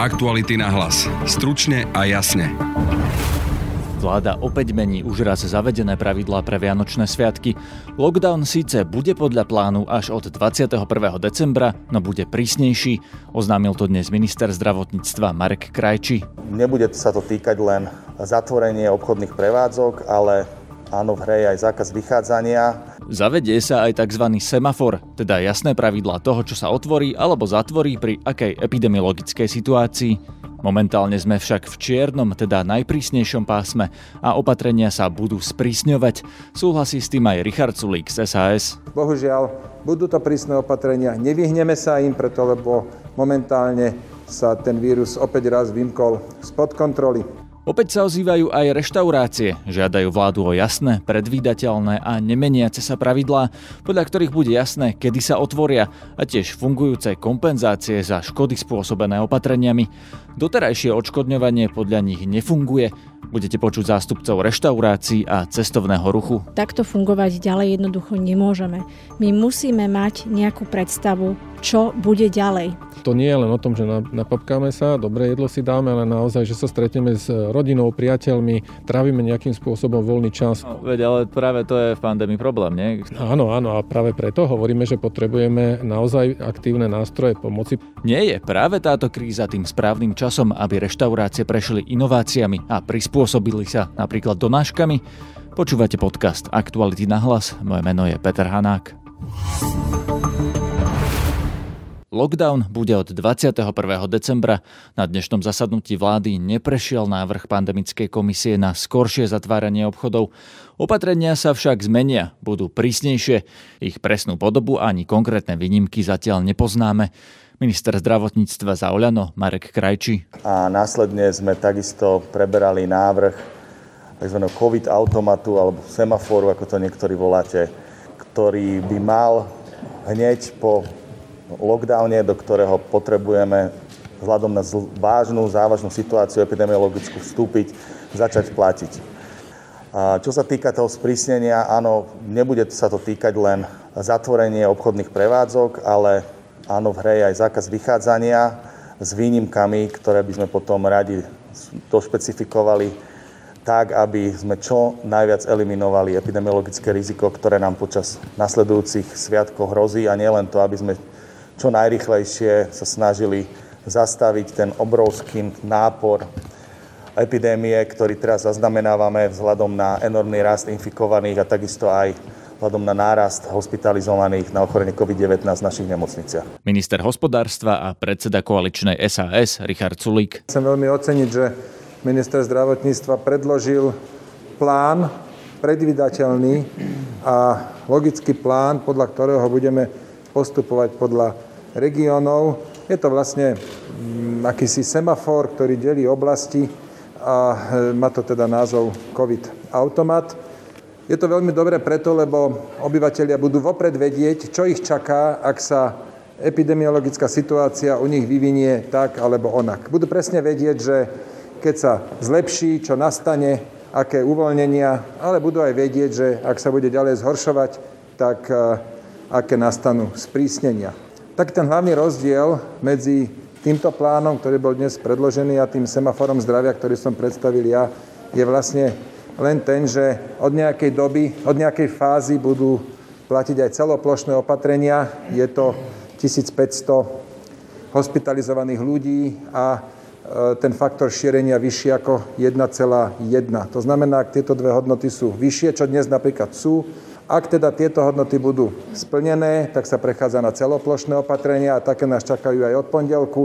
Aktuality na hlas. Stručne a jasne. Vláda opäť mení už raz zavedené pravidlá pre Vianočné sviatky. Lockdown síce bude podľa plánu až od 21. decembra, no bude prísnejší. Oznámil to dnes minister zdravotníctva Marek Krajči. Nebude sa to týkať len zatvorenie obchodných prevádzok, ale áno, v hre je aj zákaz vychádzania. Zavedie sa aj tzv. semafor, teda jasné pravidlá toho, čo sa otvorí alebo zatvorí pri akej epidemiologickej situácii. Momentálne sme však v čiernom, teda najprísnejšom pásme a opatrenia sa budú sprísňovať. Súhlasí s tým aj Richard Sulík z SAS. Bohužiaľ, budú to prísne opatrenia. Nevyhneme sa im, preto lebo momentálne sa ten vírus opäť raz vymkol spod kontroly. Opäť sa ozývajú aj reštaurácie, žiadajú vládu o jasné, predvídateľné a nemeniace sa pravidlá, podľa ktorých bude jasné, kedy sa otvoria a tiež fungujúce kompenzácie za škody spôsobené opatreniami. Doterajšie odškodňovanie podľa nich nefunguje, budete počuť zástupcov reštaurácií a cestovného ruchu. Takto fungovať ďalej jednoducho nemôžeme. My musíme mať nejakú predstavu, čo bude ďalej. To nie je len o tom, že napapkáme sa, dobré jedlo si dáme, ale naozaj, že sa stretneme s rodinou, priateľmi, trávime nejakým spôsobom voľný čas. No, veď, ale práve to je v pandémii problém, nie? Áno, áno, a práve preto hovoríme, že potrebujeme naozaj aktívne nástroje pomoci. Nie je práve táto kríza tým správnym časom, aby reštaurácie prešli inováciami a prispôsobili sa napríklad donáškami? Počúvate podcast Aktuality na hlas, moje meno je Peter Hanák. Lockdown bude od 21. decembra. Na dnešnom zasadnutí vlády neprešiel návrh pandemickej komisie na skoršie zatváranie obchodov. Opatrenia sa však zmenia, budú prísnejšie. Ich presnú podobu ani konkrétne výnimky zatiaľ nepoznáme. Minister zdravotníctva za Oľano Marek Krajči. A následne sme takisto preberali návrh tzv. COVID automatu alebo semaforu, ako to niektorí voláte, ktorý by mal hneď po lockdowne, do ktorého potrebujeme vzhľadom na vážnu, závažnú situáciu epidemiologickú vstúpiť, začať platiť. A čo sa týka toho sprísnenia, áno, nebude sa to týkať len zatvorenie obchodných prevádzok, ale áno, v hre je aj zákaz vychádzania s výnimkami, ktoré by sme potom radi došpecifikovali tak, aby sme čo najviac eliminovali epidemiologické riziko, ktoré nám počas nasledujúcich sviatkov hrozí a nielen to, aby sme čo najrychlejšie sa snažili zastaviť ten obrovský nápor epidémie, ktorý teraz zaznamenávame vzhľadom na enormný rast infikovaných a takisto aj vzhľadom na nárast hospitalizovaných na ochorenie COVID-19 v našich nemocniciach. Minister hospodárstva a predseda koaličnej SAS Richard Sulík. Chcem veľmi oceniť, že minister zdravotníctva predložil plán, predvydateľný a logický plán, podľa ktorého budeme postupovať podľa regiónov. Je to vlastne mm, akýsi semafor, ktorý delí oblasti a e, má to teda názov COVID automat. Je to veľmi dobré preto, lebo obyvateľia budú vopred vedieť, čo ich čaká, ak sa epidemiologická situácia u nich vyvinie tak alebo onak. Budú presne vedieť, že keď sa zlepší, čo nastane, aké uvoľnenia, ale budú aj vedieť, že ak sa bude ďalej zhoršovať, tak e, aké nastanú sprísnenia. Tak ten hlavný rozdiel medzi týmto plánom, ktorý bol dnes predložený a tým semaforom zdravia, ktorý som predstavil ja, je vlastne len ten, že od nejakej doby, od nejakej fázy budú platiť aj celoplošné opatrenia. Je to 1500 hospitalizovaných ľudí a e, ten faktor šírenia vyšší ako 1,1. To znamená, ak tieto dve hodnoty sú vyššie, čo dnes napríklad sú, ak teda tieto hodnoty budú splnené, tak sa prechádza na celoplošné opatrenia a také nás čakajú aj od pondelku.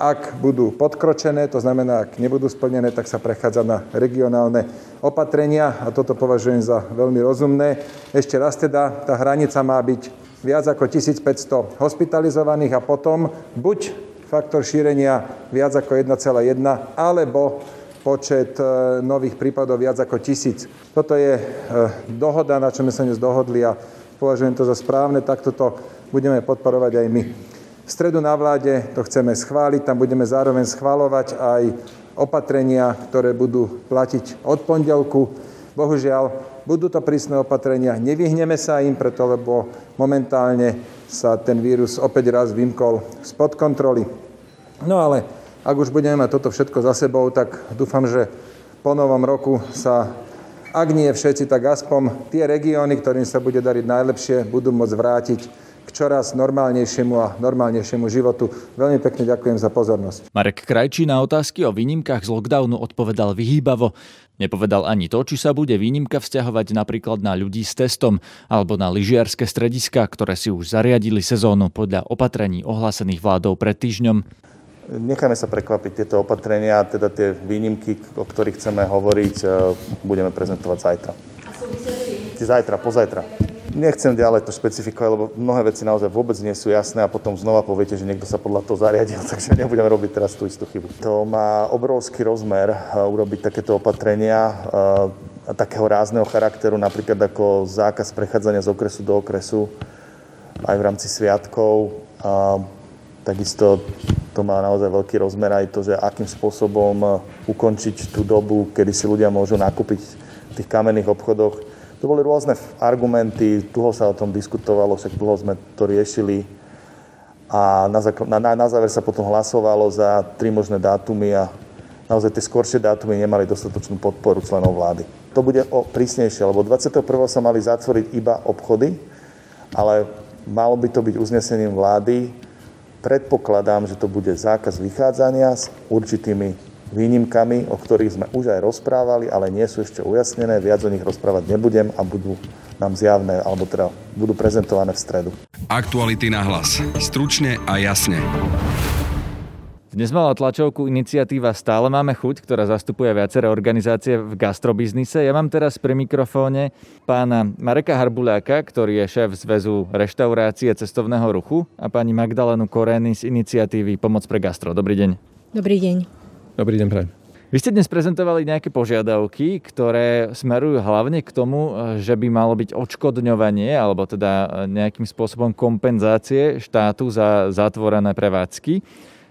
Ak budú podkročené, to znamená, ak nebudú splnené, tak sa prechádza na regionálne opatrenia a toto považujem za veľmi rozumné. Ešte raz teda, tá hranica má byť viac ako 1500 hospitalizovaných a potom buď faktor šírenia viac ako 1,1 alebo počet e, nových prípadov viac ako tisíc. Toto je e, dohoda, na čo sme sa dnes dohodli a považujem to za správne, takto to budeme podporovať aj my. V stredu na vláde to chceme schváliť, tam budeme zároveň schváľovať aj opatrenia, ktoré budú platiť od pondelku. Bohužiaľ, budú to prísne opatrenia, nevyhneme sa im, preto lebo momentálne sa ten vírus opäť raz vymkol spod kontroly. No ale ak už budeme mať toto všetko za sebou, tak dúfam, že po novom roku sa ak nie všetci, tak aspoň tie regióny, ktorým sa bude dariť najlepšie, budú môcť vrátiť k čoraz normálnejšiemu a normálnejšiemu životu. Veľmi pekne ďakujem za pozornosť. Marek Krajčí na otázky o výnimkách z lockdownu odpovedal vyhýbavo. Nepovedal ani to, či sa bude výnimka vzťahovať napríklad na ľudí s testom alebo na lyžiarske strediska, ktoré si už zariadili sezónu podľa opatrení ohlásených vládou pred týždňom. Necháme sa prekvapiť tieto opatrenia, teda tie výnimky, o ktorých chceme hovoriť, e, budeme prezentovať zajtra. Zajtra, pozajtra. Nechcem ďalej to špecifikovať, lebo mnohé veci naozaj vôbec nie sú jasné a potom znova poviete, že niekto sa podľa toho zariadil, takže nebudem robiť teraz tú istú chybu. To má obrovský rozmer eh, urobiť takéto opatrenia eh, takého rázneho charakteru, napríklad ako zákaz prechádzania z okresu do okresu aj v rámci sviatkov. A takisto to má naozaj veľký rozmer aj to, že akým spôsobom eh, ukončiť tú dobu, kedy si ľudia môžu nakúpiť v tých kamenných obchodoch to boli rôzne argumenty, dlho sa o tom diskutovalo, však dlho sme to riešili a na, na, na záver sa potom hlasovalo za tri možné dátumy a naozaj tie skoršie dátumy nemali dostatočnú podporu členov vlády. To bude o prísnejšie, lebo 21. sa mali zatvoriť iba obchody, ale malo by to byť uznesením vlády. Predpokladám, že to bude zákaz vychádzania s určitými výnimkami, o ktorých sme už aj rozprávali, ale nie sú ešte ujasnené. Viac o nich rozprávať nebudem a budú nám zjavné, alebo teda budú prezentované v stredu. Aktuality na hlas. Stručne a jasne. Dnes mala tlačovku iniciatíva Stále máme chuť, ktorá zastupuje viaceré organizácie v gastrobiznise. Ja mám teraz pri mikrofóne pána Mareka Harbuláka, ktorý je šéf Zväzu reštaurácie cestovného ruchu a pani Magdalenu Korény z iniciatívy Pomoc pre gastro. Dobrý deň. Dobrý deň. Dobrý deň, prajem. Vy ste dnes prezentovali nejaké požiadavky, ktoré smerujú hlavne k tomu, že by malo byť odškodňovanie alebo teda nejakým spôsobom kompenzácie štátu za zatvorené prevádzky.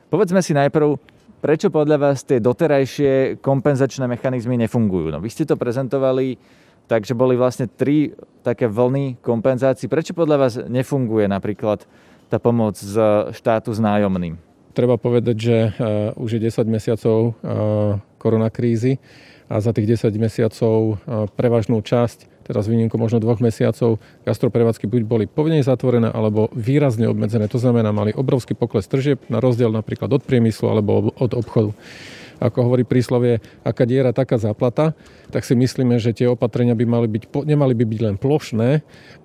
Povedzme si najprv, prečo podľa vás tie doterajšie kompenzačné mechanizmy nefungujú? No, vy ste to prezentovali tak, že boli vlastne tri také vlny kompenzácií. Prečo podľa vás nefunguje napríklad tá pomoc z štátu s nájomným? treba povedať, že eh, už je 10 mesiacov eh, koronakrízy a za tých 10 mesiacov eh, prevažnú časť, teraz výnimku možno dvoch mesiacov, gastroprevádzky buď boli povinne zatvorené alebo výrazne obmedzené. To znamená, mali obrovský pokles tržieb na rozdiel napríklad od priemyslu alebo od obchodu ako hovorí príslovie, aká diera, taká záplata, tak si myslíme, že tie opatrenia by mali byť, nemali by byť len plošné,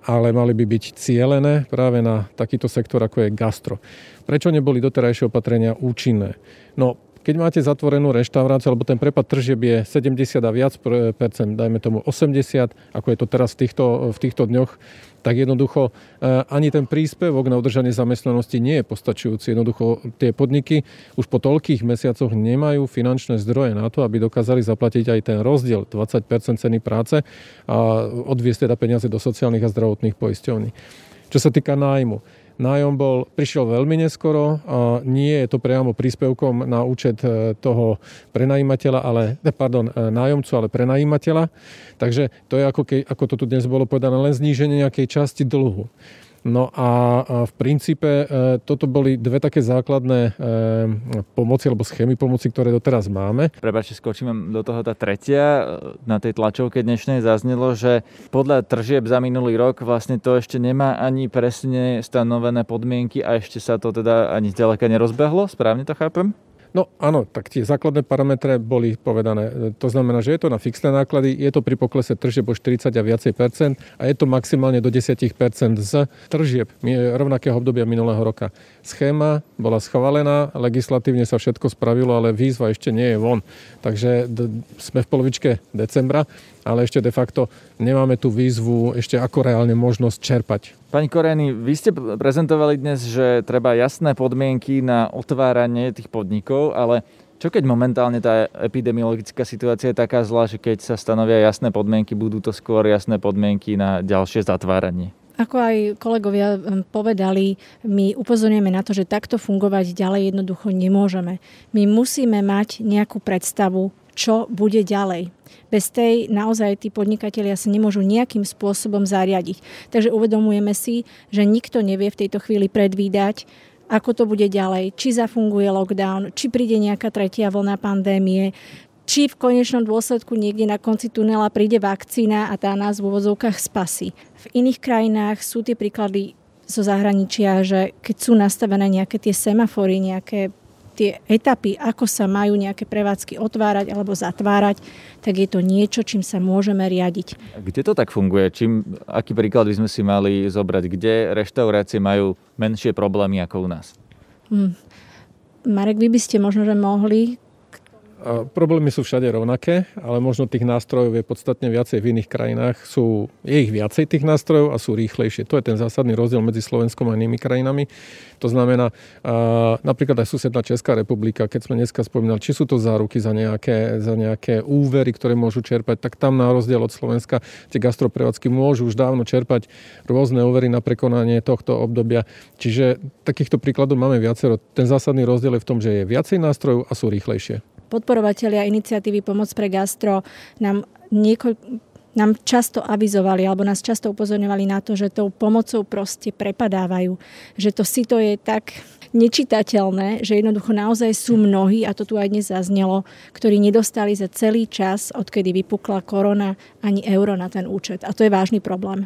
ale mali by byť cielené práve na takýto sektor, ako je gastro. Prečo neboli doterajšie opatrenia účinné? No, keď máte zatvorenú reštauráciu, alebo ten prepad tržieb je 70 a viac percent, dajme tomu 80, ako je to teraz v týchto, v týchto dňoch, tak jednoducho e, ani ten príspevok na udržanie zamestnanosti nie je postačujúci. Jednoducho tie podniky už po toľkých mesiacoch nemajú finančné zdroje na to, aby dokázali zaplatiť aj ten rozdiel 20% ceny práce a odviesť teda peniaze do sociálnych a zdravotných poisťovní. Čo sa týka nájmu, Nájom bol, prišiel veľmi neskoro a nie je to priamo príspevkom na účet e, toho prenajímateľa, ale, e, pardon, e, nájomcu, ale prenajímateľa. Takže to je ako, ke, ako to tu dnes bolo povedané, len zníženie nejakej časti dlhu. No a v princípe e, toto boli dve také základné e, pomoci alebo schémy pomoci, ktoré doteraz máme. Prebačte, skočím do toho tá tretia. Na tej tlačovke dnešnej zaznelo, že podľa tržieb za minulý rok vlastne to ešte nemá ani presne stanovené podmienky a ešte sa to teda ani zďaleka nerozbehlo. Správne to chápem? No áno, tak tie základné parametre boli povedané. To znamená, že je to na fixné náklady, je to pri poklese tržieb o 40 a viacej percent a je to maximálne do 10 percent z tržieb rovnakého obdobia minulého roka. Schéma bola schválená, legislatívne sa všetko spravilo, ale výzva ešte nie je von. Takže d- sme v polovičke decembra ale ešte de facto nemáme tú výzvu ešte ako reálne možnosť čerpať. Pani Koreny, vy ste prezentovali dnes, že treba jasné podmienky na otváranie tých podnikov, ale čo keď momentálne tá epidemiologická situácia je taká zlá, že keď sa stanovia jasné podmienky, budú to skôr jasné podmienky na ďalšie zatváranie? Ako aj kolegovia hm, povedali, my upozorňujeme na to, že takto fungovať ďalej jednoducho nemôžeme. My musíme mať nejakú predstavu, čo bude ďalej. Bez tej naozaj tí podnikatelia sa nemôžu nejakým spôsobom zariadiť. Takže uvedomujeme si, že nikto nevie v tejto chvíli predvídať, ako to bude ďalej, či zafunguje lockdown, či príde nejaká tretia vlna pandémie, či v konečnom dôsledku niekde na konci tunela príde vakcína a tá nás v úvodzovkách spasí. V iných krajinách sú tie príklady zo zahraničia, že keď sú nastavené nejaké tie semafory, nejaké tie etapy, ako sa majú nejaké prevádzky otvárať alebo zatvárať, tak je to niečo, čím sa môžeme riadiť. Kde to tak funguje? Čím, aký príklad by sme si mali zobrať? Kde reštaurácie majú menšie problémy ako u nás? Hmm. Marek, vy by ste možno, že mohli Problémy sú všade rovnaké, ale možno tých nástrojov je podstatne viacej v iných krajinách. Sú, je ich viacej tých nástrojov a sú rýchlejšie. To je ten zásadný rozdiel medzi Slovenskom a inými krajinami. To znamená, napríklad aj susedná Česká republika, keď sme dneska spomínali, či sú to záruky za nejaké, za nejaké úvery, ktoré môžu čerpať, tak tam na rozdiel od Slovenska tie gastroprevádzky môžu už dávno čerpať rôzne úvery na prekonanie tohto obdobia. Čiže takýchto príkladov máme viacero. Ten zásadný rozdiel je v tom, že je viacej nástrojov a sú rýchlejšie podporovatelia iniciatívy Pomoc pre gastro nám niekoľ, nám často avizovali alebo nás často upozorňovali na to, že tou pomocou proste prepadávajú. Že to si to je tak nečitateľné, že jednoducho naozaj sú mnohí, a to tu aj dnes zaznelo, ktorí nedostali za celý čas, odkedy vypukla korona, ani euro na ten účet. A to je vážny problém.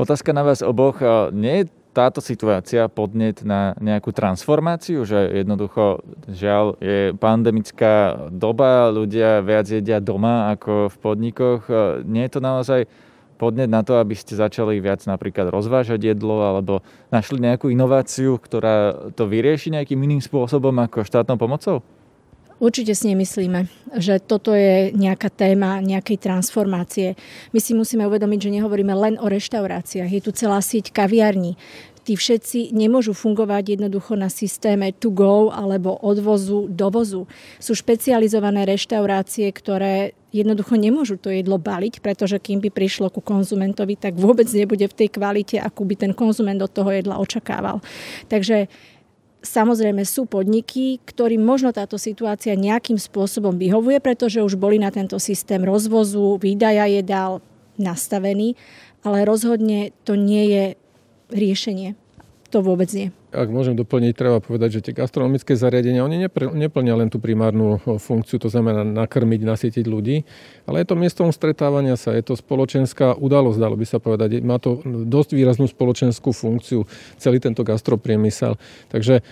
Otázka na vás oboch. Nie je táto situácia podnet na nejakú transformáciu, že jednoducho, žiaľ, je pandemická doba, ľudia viac jedia doma ako v podnikoch. Nie je to naozaj podnet na to, aby ste začali viac napríklad rozvážať jedlo alebo našli nejakú inováciu, ktorá to vyrieši nejakým iným spôsobom ako štátnou pomocou? Určite si nemyslíme, že toto je nejaká téma nejakej transformácie. My si musíme uvedomiť, že nehovoríme len o reštauráciách. Je tu celá sieť kaviarní. Tí všetci nemôžu fungovať jednoducho na systéme to go alebo odvozu, dovozu. Sú špecializované reštaurácie, ktoré jednoducho nemôžu to jedlo baliť, pretože kým by prišlo ku konzumentovi, tak vôbec nebude v tej kvalite, akú by ten konzument od toho jedla očakával. Takže Samozrejme sú podniky, ktorým možno táto situácia nejakým spôsobom vyhovuje, pretože už boli na tento systém rozvozu, výdaja jedál nastavený, ale rozhodne to nie je riešenie. To vôbec nie. Ak môžem doplniť, treba povedať, že tie gastronomické zariadenia, oni neplnia len tú primárnu funkciu, to znamená nakrmiť, nasytiť ľudí, ale je to miestom stretávania sa, je to spoločenská udalosť, dalo by sa povedať. Má to dosť výraznú spoločenskú funkciu, celý tento gastropriemysel. Takže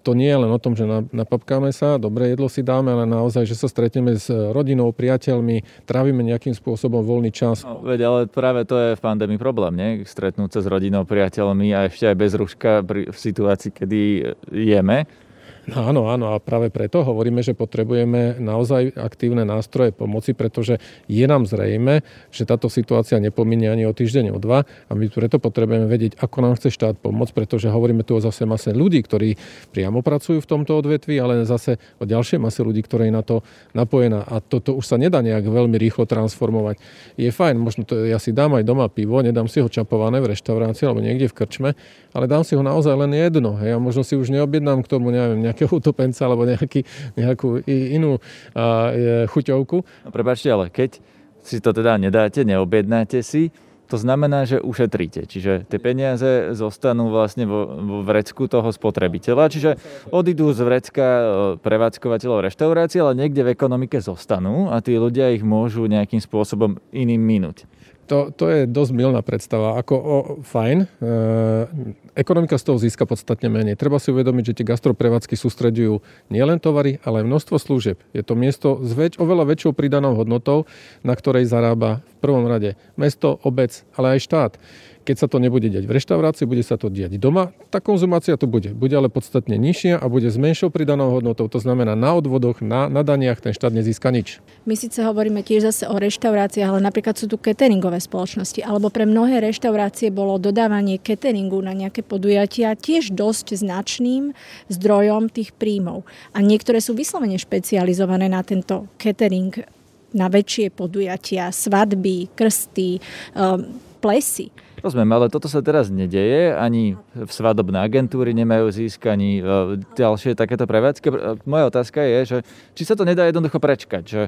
to nie je len o tom, že napapkáme sa, dobré jedlo si dáme, ale naozaj, že sa stretneme s rodinou, priateľmi, trávime nejakým spôsobom voľný čas. No, veď, ale práve to je v pandémii problém, nie? Stretnúť sa s rodinou, priateľmi a ešte aj bez ruška v situácii situácii, kedy jeme, No áno, áno a práve preto hovoríme, že potrebujeme naozaj aktívne nástroje pomoci, pretože je nám zrejme, že táto situácia nepominie ani o týždeň, o dva a my preto potrebujeme vedieť, ako nám chce štát pomôcť, pretože hovoríme tu o zase mase ľudí, ktorí priamo pracujú v tomto odvetvi, ale zase o ďalšej mase ľudí, ktoré je na to napojená a toto už sa nedá nejak veľmi rýchlo transformovať. Je fajn, možno to ja si dám aj doma pivo, nedám si ho čapované v reštaurácii alebo niekde v krčme, ale dám si ho naozaj len jedno. Hej, a možno si už neobjednám k tomu, neviem, nejakého utopenca alebo nejaký, nejakú inú a, chuťovku. No prepáčte, ale keď si to teda nedáte, neobjednáte si, to znamená, že ušetríte. Čiže tie peniaze zostanú vlastne vo, vo vrecku toho spotrebiteľa. Čiže odídu z vrecka e, prevádzkovateľov reštaurácie, ale niekde v ekonomike zostanú a tí ľudia ich môžu nejakým spôsobom iným minúť to, to je dosť milná predstava. Ako o, fajn, e, ekonomika z toho získa podstatne menej. Treba si uvedomiť, že tie gastroprevádzky sústredujú nielen tovary, ale aj množstvo služieb. Je to miesto s väč, oveľa väčšou pridanou hodnotou, na ktorej zarába v prvom rade mesto, obec, ale aj štát. Keď sa to nebude diať v reštaurácii, bude sa to diať doma, tá konzumácia tu bude. Bude ale podstatne nižšia a bude s menšou pridanou hodnotou. To znamená, na odvodoch, na, na daniach ten štát nezíska nič. My síce hovoríme tiež zase o reštauráciách, ale napríklad sú tu cateringové spoločnosti. Alebo pre mnohé reštaurácie bolo dodávanie cateringu na nejaké podujatia tiež dosť značným zdrojom tých príjmov. A niektoré sú vyslovene špecializované na tento catering na väčšie podujatia, svadby, krsty, um, plesy. Rozumiem, ale toto sa teraz nedeje, ani v svadobné agentúry nemajú získ, ani e, ďalšie takéto prevádzky. E, moja otázka je, že či sa to nedá jednoducho prečkať, že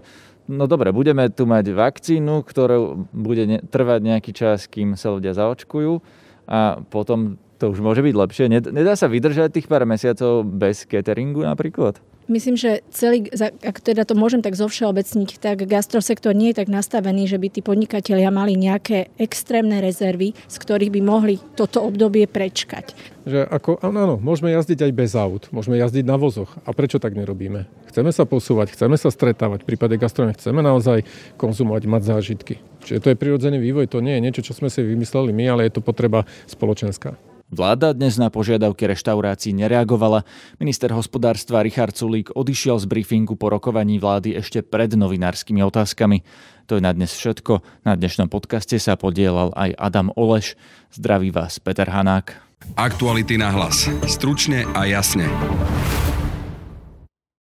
no dobre, budeme tu mať vakcínu, ktorú bude trvať nejaký čas, kým sa ľudia zaočkujú a potom to už môže byť lepšie. Nedá sa vydržať tých pár mesiacov bez cateringu napríklad? Myslím, že celý, ak teda to môžem tak zovšeobecniť, tak gastrosektor nie je tak nastavený, že by tí podnikatelia mali nejaké extrémne rezervy, z ktorých by mohli toto obdobie prečkať. Že ako, áno, áno, môžeme jazdiť aj bez aut, môžeme jazdiť na vozoch. A prečo tak nerobíme? Chceme sa posúvať, chceme sa stretávať, v prípade gastronomie chceme naozaj konzumovať, mať zážitky. Čiže to je prirodzený vývoj, to nie je niečo, čo sme si vymysleli my, ale je to potreba spoločenská. Vláda dnes na požiadavky reštaurácií nereagovala. Minister hospodárstva Richard Sulík odišiel z briefingu po rokovaní vlády ešte pred novinárskymi otázkami. To je na dnes všetko. Na dnešnom podcaste sa podielal aj Adam Oleš. Zdraví vás Peter Hanák. Aktuality na hlas. Stručne a jasne.